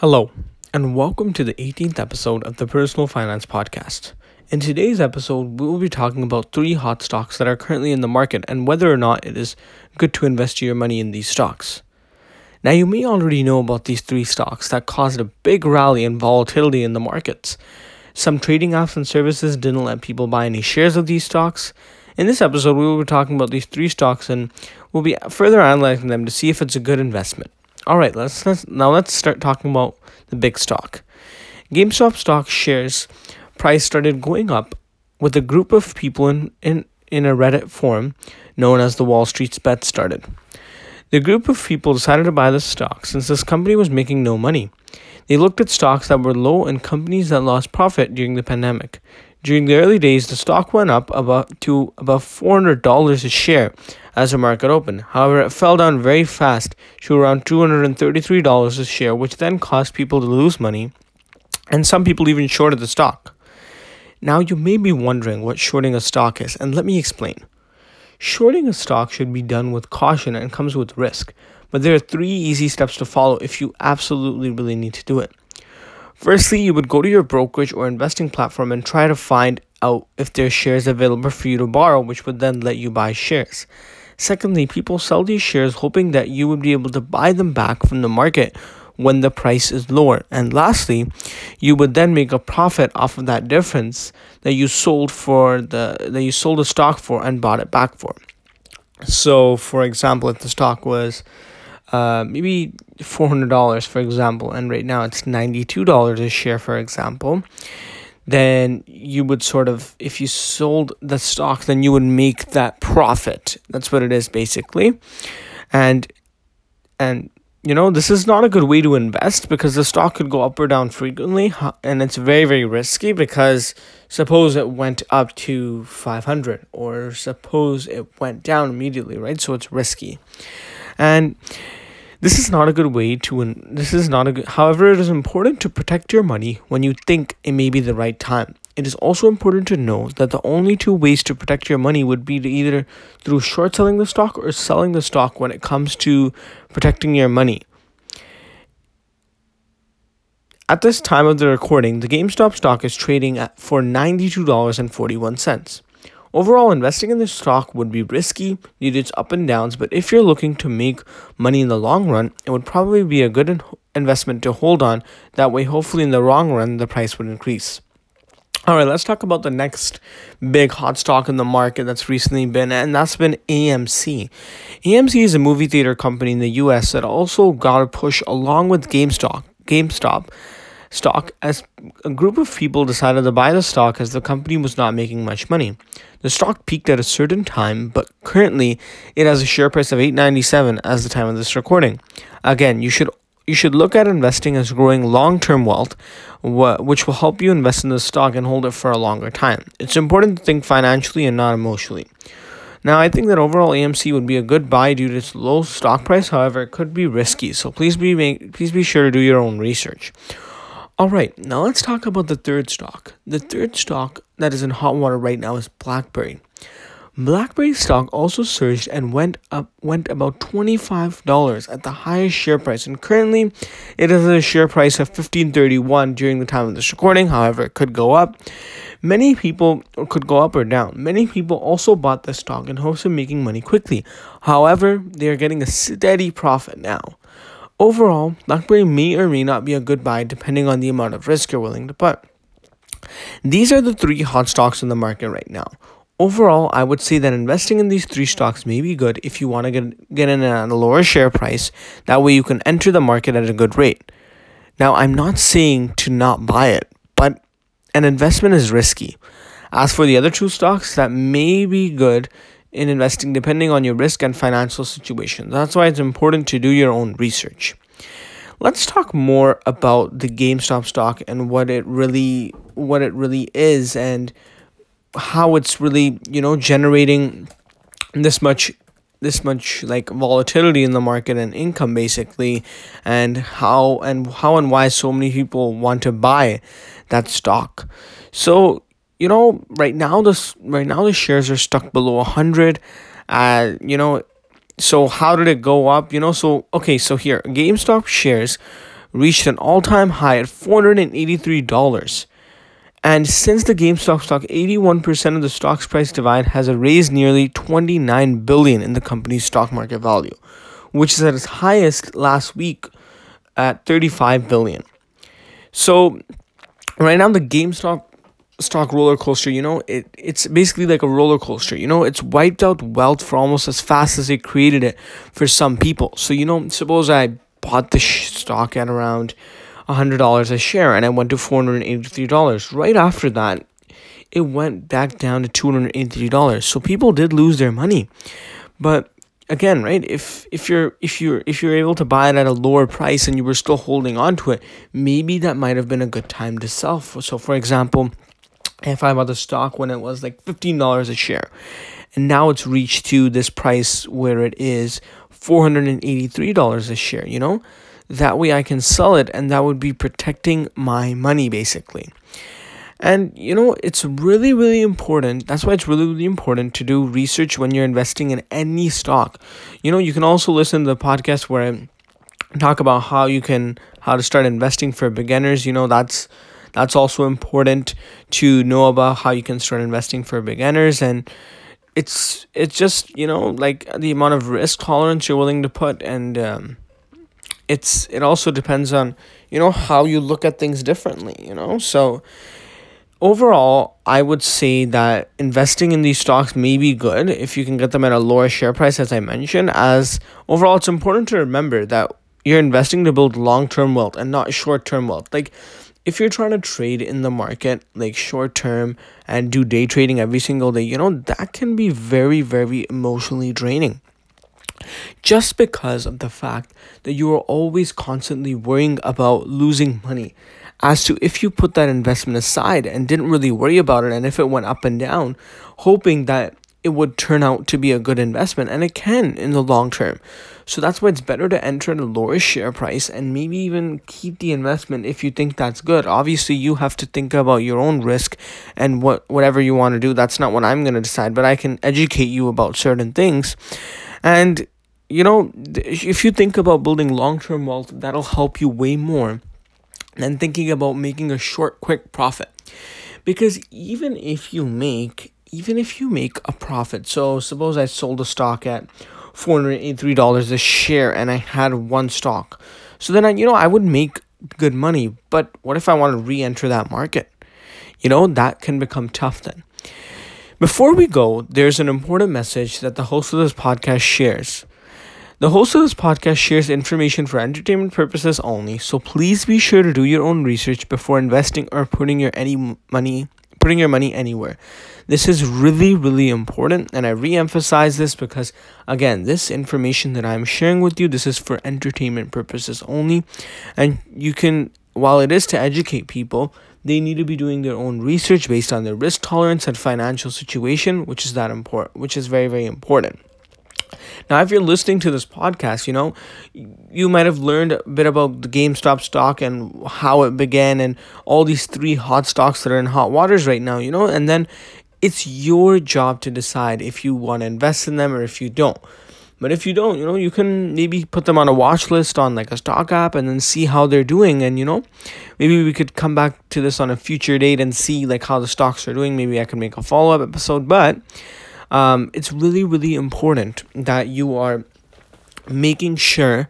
Hello, and welcome to the 18th episode of the Personal Finance Podcast. In today's episode, we will be talking about three hot stocks that are currently in the market and whether or not it is good to invest your money in these stocks. Now, you may already know about these three stocks that caused a big rally and volatility in the markets. Some trading apps and services didn't let people buy any shares of these stocks. In this episode, we will be talking about these three stocks and we'll be further analyzing them to see if it's a good investment. All right, let's, let's now let's start talking about the big stock. GameStop stock shares price started going up with a group of people in, in, in a Reddit forum known as the Wall Street Bets started. The group of people decided to buy the stock since this company was making no money. They looked at stocks that were low and companies that lost profit during the pandemic. During the early days, the stock went up about to about $400 a share as the market opened. However, it fell down very fast to around $233 a share, which then caused people to lose money, and some people even shorted the stock. Now, you may be wondering what shorting a stock is, and let me explain. Shorting a stock should be done with caution and comes with risk, but there are three easy steps to follow if you absolutely really need to do it. Firstly, you would go to your brokerage or investing platform and try to find out if there are shares available for you to borrow, which would then let you buy shares. Secondly, people sell these shares hoping that you would be able to buy them back from the market when the price is lower. And lastly, you would then make a profit off of that difference that you sold for the that you sold the stock for and bought it back for. So, for example, if the stock was uh, maybe four hundred dollars, for example, and right now it's ninety two dollars a share, for example, then you would sort of if you sold the stock, then you would make that profit. That's what it is basically, and and you know, this is not a good way to invest because the stock could go up or down frequently and it's very, very risky because suppose it went up to 500 or suppose it went down immediately, right? So it's risky. And this is not a good way to win. This is not a good. However, it is important to protect your money when you think it may be the right time. It is also important to know that the only two ways to protect your money would be to either through short selling the stock or selling the stock when it comes to protecting your money. At this time of the recording, the GameStop stock is trading at for $92.41. Overall, investing in this stock would be risky due to its up and downs, but if you're looking to make money in the long run, it would probably be a good investment to hold on. That way, hopefully, in the long run, the price would increase. All right, let's talk about the next big hot stock in the market that's recently been, and that's been AMC. AMC is a movie theater company in the US that also got a push along with GameStop. GameStop stock as a group of people decided to buy the stock as the company was not making much money. The stock peaked at a certain time, but currently it has a share price of 8.97 as the time of this recording. Again, you should you should look at investing as growing long term wealth, which will help you invest in the stock and hold it for a longer time. It's important to think financially and not emotionally. Now, I think that overall AMC would be a good buy due to its low stock price. However, it could be risky, so please be make, please be sure to do your own research. All right, now let's talk about the third stock. The third stock that is in hot water right now is BlackBerry. BlackBerry stock also surged and went up went about $25 at the highest share price. And currently it is at a share price of 1531 during the time of this recording. However it could go up. Many people could go up or down. Many people also bought the stock in hopes of making money quickly. However they are getting a steady profit now overall BlackBerry may or may not be a good buy depending on the amount of risk you're willing to put these are the three hot stocks in the market right now Overall, I would say that investing in these three stocks may be good if you want to get, get in at a lower share price. That way, you can enter the market at a good rate. Now, I'm not saying to not buy it, but an investment is risky. As for the other two stocks, that may be good in investing depending on your risk and financial situation. That's why it's important to do your own research. Let's talk more about the GameStop stock and what it really what it really is and how it's really you know generating this much this much like volatility in the market and income basically and how and how and why so many people want to buy that stock so you know right now this right now the shares are stuck below 100 uh you know so how did it go up you know so okay so here gamestop shares reached an all time high at $483. And since the GameStop stock, 81% of the stock's price divide has raised nearly 29 billion in the company's stock market value, which is at its highest last week at 35 billion. So right now the GameStop stock roller coaster, you know, it it's basically like a roller coaster. You know, it's wiped out wealth for almost as fast as it created it for some people. So, you know, suppose I bought the stock at around $100 a share and I went to $483. Right after that, it went back down to $283. So people did lose their money. But again, right? If if you're if you're if you're able to buy it at a lower price and you were still holding on to it, maybe that might have been a good time to sell. So for example, if I bought the stock when it was like $15 a share and now it's reached to this price where it is $483 a share, you know? That way I can sell it and that would be protecting my money basically. And you know, it's really, really important. That's why it's really, really important to do research when you're investing in any stock. You know, you can also listen to the podcast where I talk about how you can how to start investing for beginners. You know, that's that's also important to know about how you can start investing for beginners. And it's it's just you know like the amount of risk tolerance you're willing to put. And um, it's it also depends on you know how you look at things differently you know? So overall i would say that investing in these stocks may be good if you can get them at a lower share price as i mentioned as overall it's important to remember that you're investing to build long-term wealth and not short-term wealth. Like if you're trying to trade in the market like short term and do day trading every single day you know that can be very very emotionally draining. Just because of the fact that you are always constantly worrying about losing money. As to if you put that investment aside and didn't really worry about it and if it went up and down hoping that it would turn out to be a good investment and it can in the long term. So that's why it's better to enter at a lower share price and maybe even keep the investment if you think that's good. Obviously you have to think about your own risk and what whatever you want to do. That's not what i'm going to decide but i can educate you about certain things. And you know, if you think about building long term wealth, that'll help you way more than thinking about making a short, quick profit. Because even if you make, even if you make a profit, so suppose I sold a stock at $483 a share and I had one stock. So then I, you know, I would make good money. But what if I want to re enter that market? You know, that can become tough then. Before we go, there's an important message that the host of this podcast shares. The host of this podcast shares information for entertainment purposes only, so please be sure to do your own research before investing or putting your any money putting your money anywhere. This is really really important and I re-emphasize this because again, this information that I'm sharing with you, this is for entertainment purposes only and you can while it is to educate people, they need to be doing their own research based on their risk tolerance and financial situation, which is that important, which is very very important. Now, if you're listening to this podcast, you know, you might have learned a bit about the GameStop stock and how it began and all these three hot stocks that are in hot waters right now, you know, and then it's your job to decide if you want to invest in them or if you don't. But if you don't, you know, you can maybe put them on a watch list on like a stock app and then see how they're doing. And, you know, maybe we could come back to this on a future date and see like how the stocks are doing. Maybe I can make a follow up episode. But um, it's really, really important that you are making sure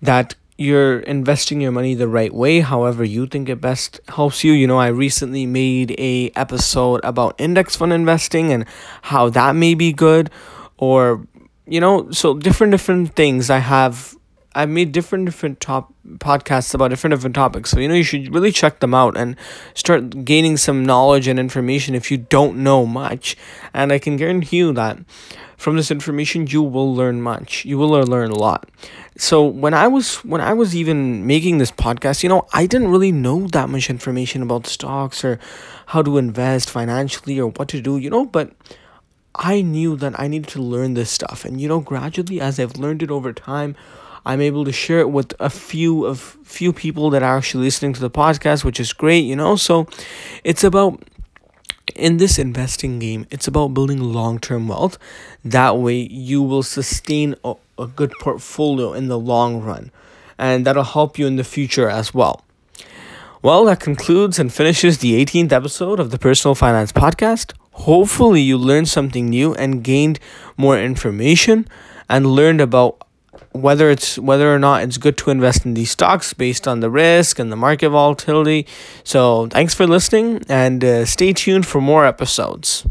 that you're investing your money the right way however you think it best helps you. You know i recently made a episode about index fund investing and how that may be good or you know so different different things i have I've made different different top podcasts about different different topics. So you know you should really check them out and start gaining some knowledge and information if you don't know much. And I can guarantee you that from this information you will learn much. You will learn a lot. So when I was when I was even making this podcast, you know, I didn't really know that much information about stocks or how to invest financially or what to do, you know, but I knew that I needed to learn this stuff. And you know, gradually as I've learned it over time, I'm able to share it with a few of few people that are actually listening to the podcast, which is great, you know. So it's about in this investing game, it's about building long term wealth. That way, you will sustain a, a good portfolio in the long run. and that'll help you in the future as well. Well, that concludes and finishes the 18th episode of the Personal Finance Podcast. Hopefully, you learned something new and gained more information and learned about whether it's whether or not it's good to invest in these stocks based on the risk and the market volatility. So, thanks for listening and uh, stay tuned for more episodes.